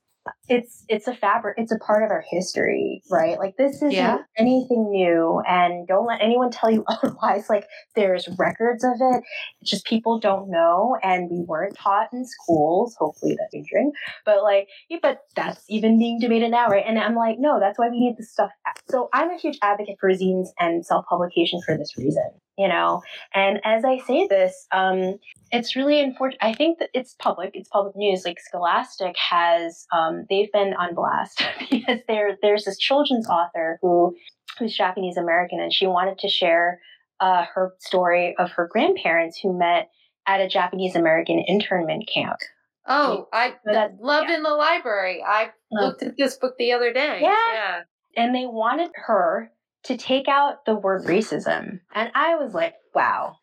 it's it's a fabric it's a part of our history right? Like this isn't yeah. anything new and don't let anyone tell you <laughs> otherwise. Like there's records of it it's just people don't know and we weren't taught in schools. Hopefully that's changing. But like yeah, but that's even being debated now right? And i'm like no that's why we need this stuff. So i'm a huge advocate for zines and self-publication for this reason you know and as i say this um it's really unfortunate i think that it's public it's public news like scholastic has um they've been on blast <laughs> because there there's this children's author who who's japanese american and she wanted to share uh, her story of her grandparents who met at a japanese american internment camp Oh, I that, love yeah. in the library. I looked at this book the other day. Yeah. yeah. And they wanted her to take out the word racism. And I was like, wow.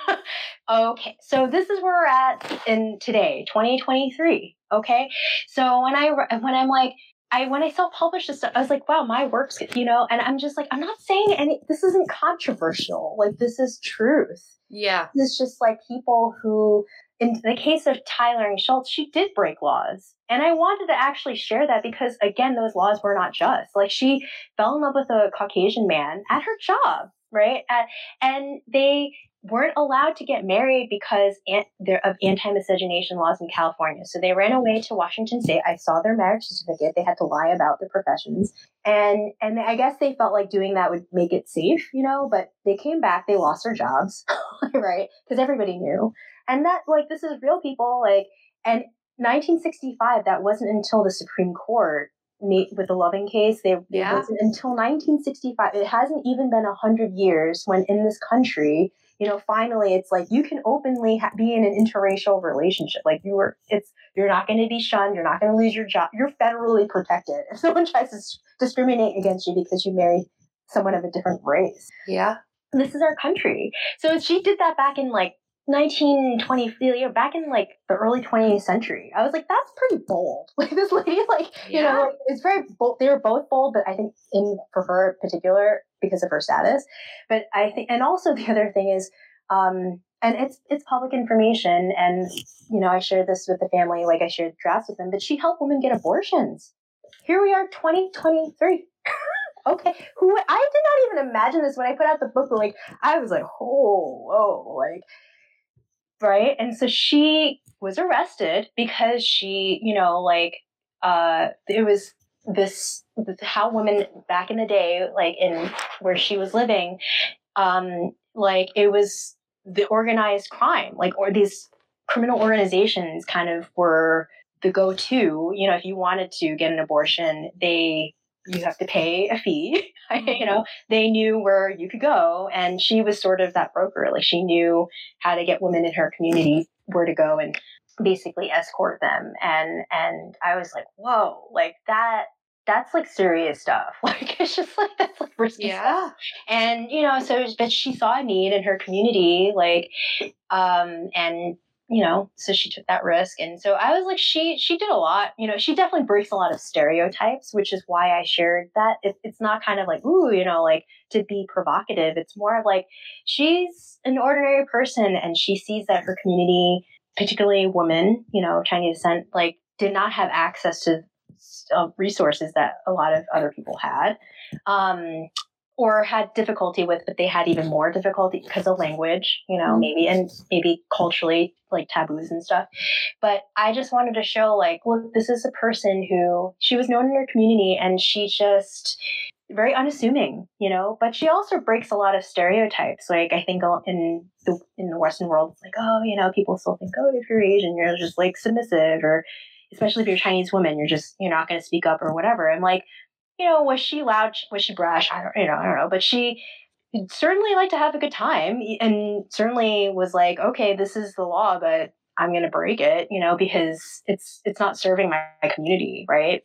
<laughs> okay, so this is where we're at in today, 2023. Okay, so when I when I'm like I when I self-published this stuff, I was like, wow, my work's you know, and I'm just like, I'm not saying any. This isn't controversial. Like this is truth. Yeah, it's just like people who in the case of Tye Leung Schulze, she did break laws. And I wanted to actually share that because, again, those laws were not just. Like, she fell in love with a Caucasian man at her job, right? At, and they weren't allowed to get married because of anti-miscegenation laws in California. So they ran away to Washington State. I saw their marriage certificate. They had to lie about their professions. And and I guess they felt like doing that would make it safe, you know, but they came back, they lost their jobs, <laughs> right? Because everybody knew. And that, like, this is real people, like, and 1965, that wasn't until the Supreme Court made with the Loving case. They, yeah. It wasn't until 1965. It hasn't even been 100 years when in this country, you know, finally it's like you can openly ha- be in an interracial relationship. Like you were, it's, you're not going to be shunned. You're not going to lose your job. You're federally protected. If <laughs> someone tries to discriminate against you because you married someone of a different race. Yeah. This is our country. So she did that back in like 1920, you know, back in like the early 20th century. I was like, that's pretty bold. <laughs> Like this lady, like, yeah. you know, it's very bold. They were both bold, but I think in for her in particular because of her status. But I think, and also the other thing is, um, and it's it's public information, and you know, I shared this with the family, like I shared drafts with them. But she helped women get abortions. Here we are, 2023. <laughs> okay, who I did not even imagine this when I put out the book. Like I was like, oh, whoa, like right? And so she was arrested because she, you know, like uh, it was this how women back in the day, like in where she was living, um, like it was the organized crime, like or these criminal organizations kind of were the go-to. You know, if you wanted to get an abortion, they you have to pay a fee. <laughs> you know, they knew where you could go. And she was sort of that broker. Like she knew how to get women in her community where to go and basically escort them. And, and I was like, whoa, like that, that's like serious stuff. <laughs> Like it's just like that's like risky yeah. stuff. And you know, so but she saw a need in her community, like, um, and you know, so she took that risk. And so I was like, she, she did a lot, you know, she definitely breaks a lot of stereotypes, which is why I shared that. It, it's not kind of like, ooh, you know, like to be provocative. It's more of like, she's an ordinary person and she sees that her community, particularly women, you know, Chinese descent, like did not have access to uh, resources that a lot of other people had. Um, or had difficulty with, but they had even more difficulty because of language, you know, mm-hmm. maybe, and maybe culturally, like taboos and stuff. But I just wanted to show, like, look, this is a person who she was known in her community and she just very unassuming, you know, but she also breaks a lot of stereotypes. Like, I think in the, in the Western world, it's like, oh, you know, people still think, oh, if you're Asian, you're just like submissive or, especially if you're a Chinese woman, you're just, you're not going to speak up or whatever. I'm like, you know, was she loud? Was she brash? I don't, you know, I don't know. But she certainly liked to have a good time, and certainly was like, okay, this is the law, but I'm going to break it, you know, because it's it's not serving my, my community, right?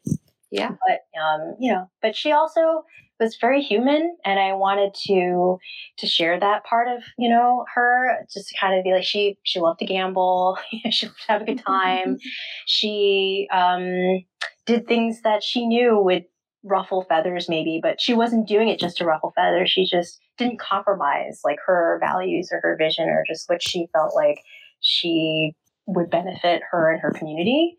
Yeah. But um, you know, but she also was very human and I wanted to to share that part of, you know, her just to kind of be like she she loved to gamble, <laughs> she loved to have a good <laughs> time. she um did things that she knew would ruffle feathers maybe, but she wasn't doing it just to ruffle feathers. She just didn't compromise like her values or her vision or just what she felt like she would benefit her and her community.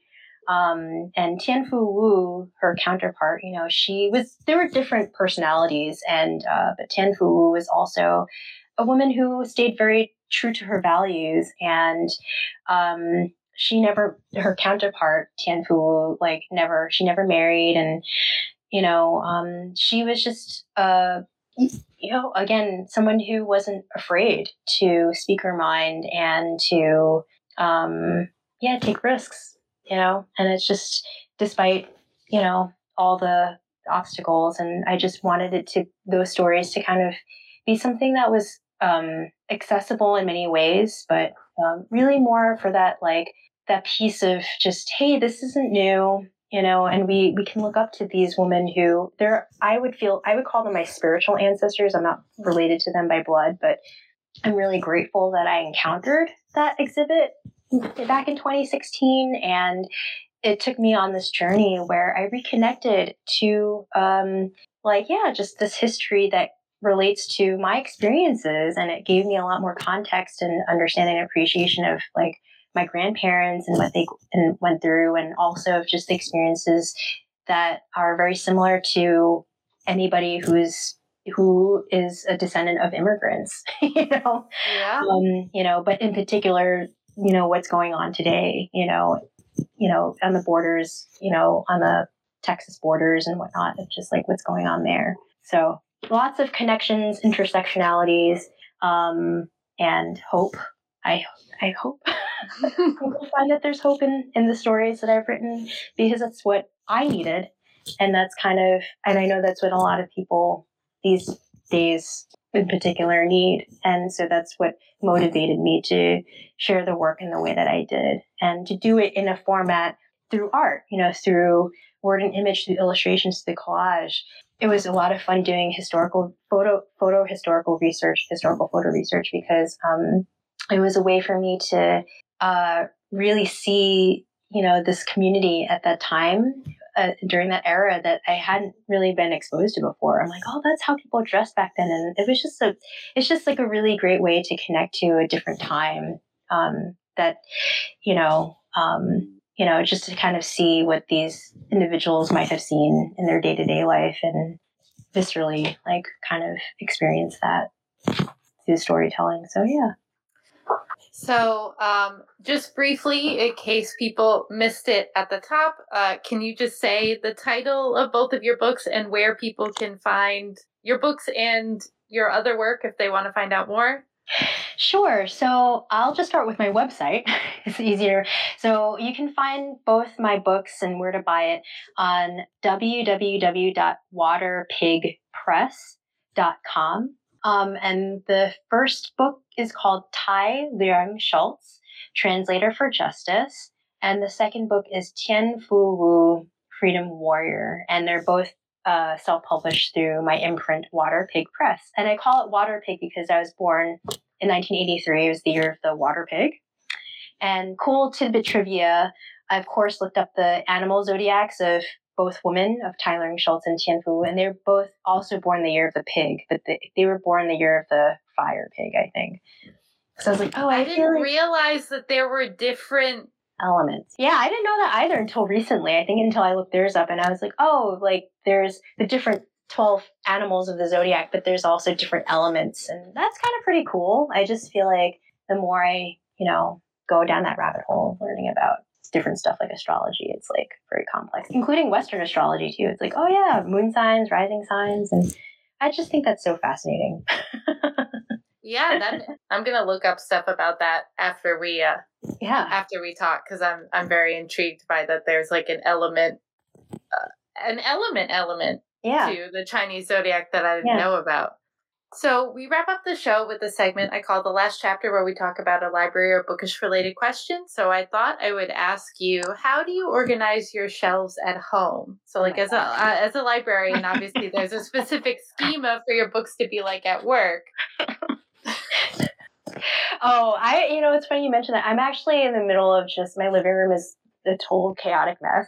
Um, and Tien Fu Wu, her counterpart, you know, she was, there were different personalities and, uh, but Tien Fu Wu was also a woman who stayed very true to her values and, um, she never her counterpart Tien Fu like never she never married and you know, um, she was just, uh, you know, again, someone who wasn't afraid to speak her mind and to, um, yeah, take risks, you know, and it's just despite, you know, all the obstacles. And I just wanted it to, those stories to kind of be something that was, um, accessible in many ways, but, um, really more for that, like, that piece of just, hey, this isn't new you know and we we can look up to these women who they're i would feel i would call them my spiritual ancestors. I'm not related to them by blood but i'm really grateful that i encountered that exhibit back in 2016 and it took me on this journey where i reconnected to um like yeah just this history that relates to my experiences. And it gave me a lot more context and understanding and appreciation of like my grandparents and what they and went through, and also just the experiences that are very similar to anybody who's who is a descendant of immigrants, <laughs> you know, yeah. Um, you know, but in particular, you know, what's going on today, you know, you know, on the borders, you know, on the Texas borders and whatnot, It's just like what's going on there. So lots of connections, intersectionalities, um, and hope. I I hope people find that there's hope in, in the stories that I've written because that's what I needed and that's kind of and I know that's what a lot of people these days in particular need. And so that's what motivated me to share the work in the way that I did and to do it in a format through art, you know, through word and image, through illustrations, through collage. It was a lot of fun doing historical photo, photo historical research, historical photo research, because um, it was a way for me to uh, really see, you know, this community at that time uh, during that era that I hadn't really been exposed to before. I'm like, oh, that's how people dressed back then, and it was just a, it's just like a really great way to connect to a different time. Um, that, you know, um, you know, just to kind of see what these individuals might have seen in their day to day life and viscerally, like, kind of experience that through storytelling. So yeah. So, um, just briefly, in case people missed it at the top, uh, can you just say the title of both of your books and where people can find your books and your other work if they want to find out more? Sure. So I'll just start with my website. <laughs> it's easier. So you can find both my books and where to buy it on www.waterpigpress.com. Um, and the first book is called Tye Leung Schulze, Translator for Justice. And the second book is Tien Fu Wu, Freedom Warrior. And they're both uh, self published through my imprint, Water Pig Press. And I call it Water Pig because I was born in 1983. It was the year of the water pig. And cool tidbit trivia I, of course, looked up the animal zodiacs of both women of Tye Leung Schulze and Tien Fu, and they're both also born the year of the pig, but they, they were born the year of the fire pig, I think. So I was like, oh, I, I didn't like realize that there were different elements. Yeah, I didn't know that either until recently. I think until I looked theirs up and I was like, oh, like there's the different 12 animals of the zodiac, but there's also different elements. And that's kind of pretty cool. I just feel like the more I, you know, go down that rabbit hole learning about different stuff like astrology. It's like very complex, including Western astrology too. It's like, oh yeah, moon signs, rising signs, and I just think that's so fascinating. <laughs> yeah, that, I'm gonna look up stuff about that after we uh yeah after we talk because I'm I'm very intrigued by that. There's like an element, uh, an element element yeah. to the Chinese zodiac that I didn't Yeah. know about. So we wrap up the show with a segment I call the last chapter where we talk about a library or bookish related question. So I thought I would ask you, how do you organize your shelves at home? So like my as a uh, as a librarian, obviously there's a specific <laughs> schema for your books to be like at work. <laughs> Oh, I you know it's funny you mentioned that. I'm actually in the middle of just my living room is a total chaotic mess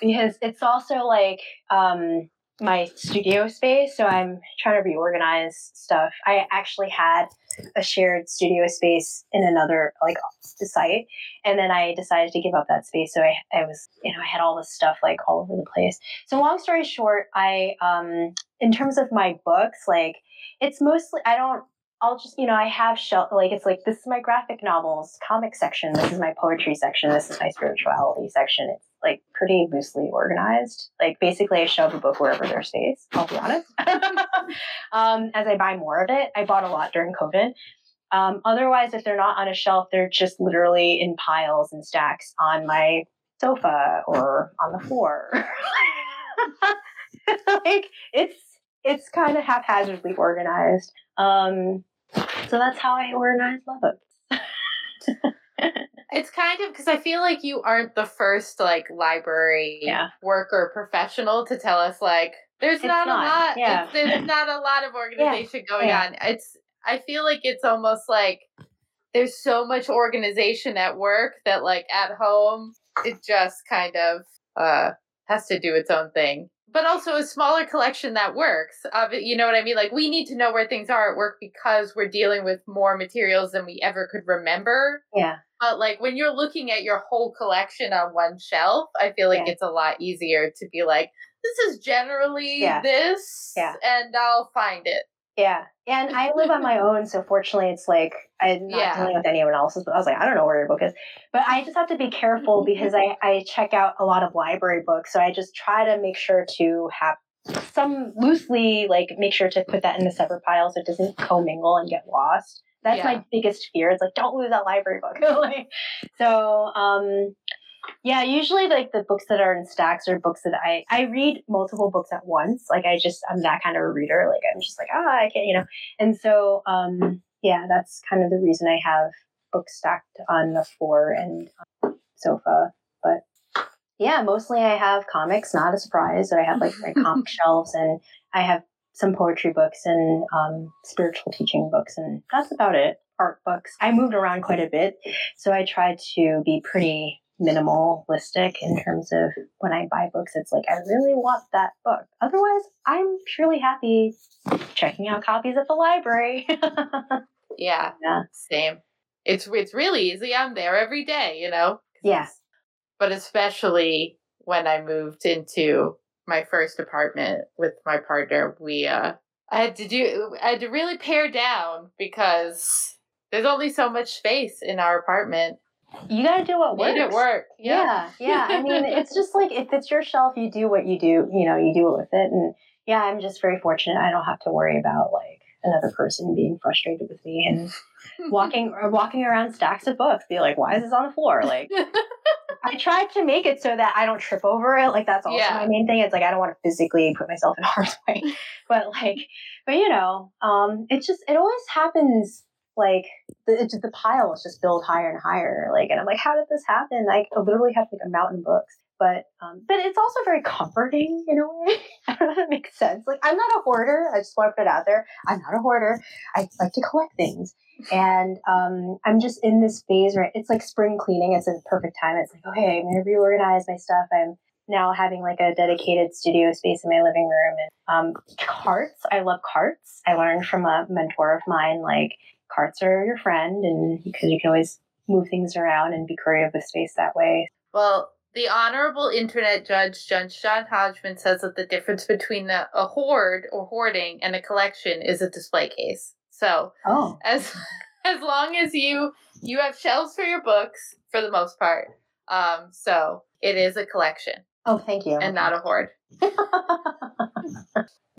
because it's also like um my studio space, so I'm trying to reorganize stuff. I actually had a shared studio space in another like site, and then I decided to give up that space. So I, I was, you know, I had all this stuff like all over the place. So long story short, I, um, in terms of my books, like it's mostly I don't. I'll just, you know, I have shelf like it's like this is my graphic novels comic section. This is my poetry section. This is my spirituality section. It's like pretty loosely organized. Like basically, I shove a book wherever there's space. I'll be honest. <laughs> um, as I buy more of it, I bought a lot during COVID. Um, otherwise, if they're not on a shelf, they're just literally in piles and stacks on my sofa or on the floor. <laughs> like it's it's kind of haphazardly organized. Um, so that's how I organize my books. <laughs> It's kind of because I feel like you aren't the first like library Yeah. worker professional to tell us like there's not, not, a lot. yeah. there's <laughs> not a lot of organization going yeah. on. It's I feel like it's almost like there's so much organization at work that like at home it just kind of uh has to do its own thing. But also a smaller collection that works. Of it, you know what I mean? Like we need to know where things are at work because we're dealing with more materials than we ever could remember. yeah. But like when you're looking at your whole collection on one shelf, I feel like Yeah. it's a lot easier to be like, this is generally Yeah. this, Yeah. and I'll find it. Yeah. And I live on my <laughs> own, so fortunately it's like I'm not Yeah. dealing with anyone else's. But I was like, I don't know where your book is. But I just have to be careful <laughs> because I, I check out a lot of library books. So I just try to make sure to have some loosely like make sure to put that in a separate pile so it doesn't commingle and get lost. That's Yeah. my biggest fear. It's like don't lose that library book. <laughs> Like, so um yeah, usually like the books that are in stacks are books that I I read multiple books at once. Like I just I'm that kind of a reader. Like I'm just like ah I can't you know. And so um yeah, that's kind of the reason I have books stacked on the floor and sofa. But yeah, mostly I have comics. Not a surprise. So I have like my comic <laughs> shelves and I have some poetry books and um, spiritual teaching books, and that's about it. Art books. I moved around quite a bit, so I tried to be pretty minimalistic in terms of when I buy books. It's like I really want that book. Otherwise, I'm surely happy checking out copies at the library. <laughs> yeah, yeah, same. It's it's really easy. I'm there every day, you know. Yes, but especially when I moved into my first apartment with my partner, we uh I had to do I had to really pare down because there's only so much space in our apartment. You gotta do what works. Made it work. Yeah, yeah. yeah. I mean, it's just like if it's your shelf, you do what you do. You know, you do it with it. And yeah, I'm just very fortunate. I don't have to worry about like another person being frustrated with me and walking <laughs> or walking around stacks of books, be like, why is this on the floor? Like, I tried to make it so that I don't trip over it. Like that's also yeah. my main thing. It's like I don't want to physically put myself in <laughs> harm's way, but like, but you know, um, it just it always happens. Like the the piles just build higher and higher. Like, and I'm like, how did this happen? Like, I literally have like a mountain of books but um, but it's also very comforting in a way. <laughs> I don't know if that makes sense. Like I'm not a hoarder. I just want to put it out there. I'm not a hoarder. I like to collect things, and um, I'm just in this phase right. it's like spring cleaning. It's a perfect time. It's like okay, I'm gonna reorganize my stuff. I'm now having like a dedicated studio space in my living room and um, carts. I love carts. I learned from a mentor of mine like carts are your friend, and because you can always move things around and be creative with space that way. Well, the Honorable Internet Judge Judge John Hodgman says that the difference between a, a hoard or hoarding and a collection is a display case. So, oh. as <laughs> as long as you you have shelves for your books for the most part, um, so it is a collection. Oh, thank you. And not a hoard. <laughs>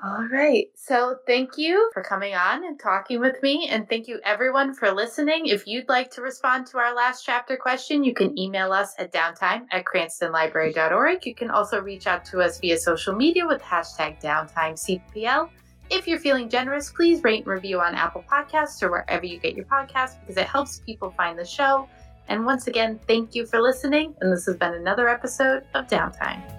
All right. So thank you for coming on and talking with me. And thank you everyone for listening. If you'd like to respond to our last chapter question, you can email us at downtime at cranstonlibrary.org. You can also reach out to us via social media with hashtag downtimecpl. If you're feeling generous, please rate and review on Apple Podcasts or wherever you get your podcasts because it helps people find the show. And once again, thank you for listening. And this has been another episode of Downtime.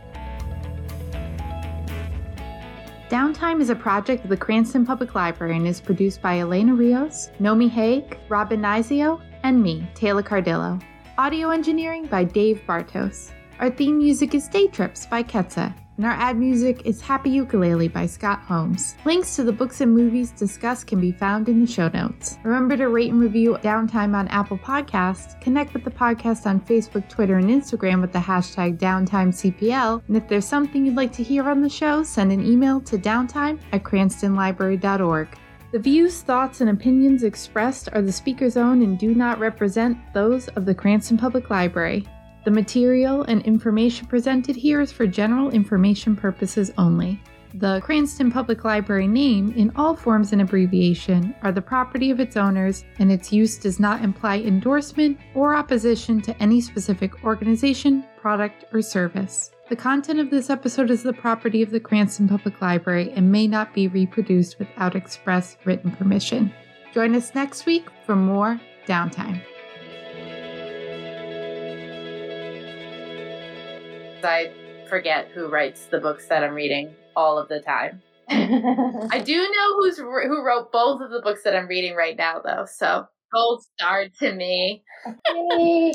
Downtime is a project of the Cranston Public Library and is produced by Elena Rios, Nomi Haig, Robin Nizio, and me, Tayla Cardillo. Audio engineering by Dave Bartos. Our theme music is Day Trips by Ketsa and our ad music is Happy Ukulele by Scott Holmes. Links to the books and movies discussed can be found in the show notes. Remember to rate and review Downtime on Apple Podcasts, connect with the podcast on Facebook, Twitter, and Instagram with the hashtag DowntimeCPL, and if there's something you'd like to hear on the show, send an email to downtime at cranstonlibrary.org. The views, thoughts, and opinions expressed are the speaker's own and do not represent those of the Cranston Public Library. The material and information presented here is for general information purposes only. The Cranston Public Library name, in all forms and abbreviation, are the property of its owners, and its use does not imply endorsement or opposition to any specific organization, product, or service. The content of this episode is the property of the Cranston Public Library and may not be reproduced without express written permission. Join us next week for more downtime. I forget who writes the books that I'm reading all of the time. <laughs> I do know who's who wrote both of the books that I'm reading right now, though. So gold star to me. <laughs>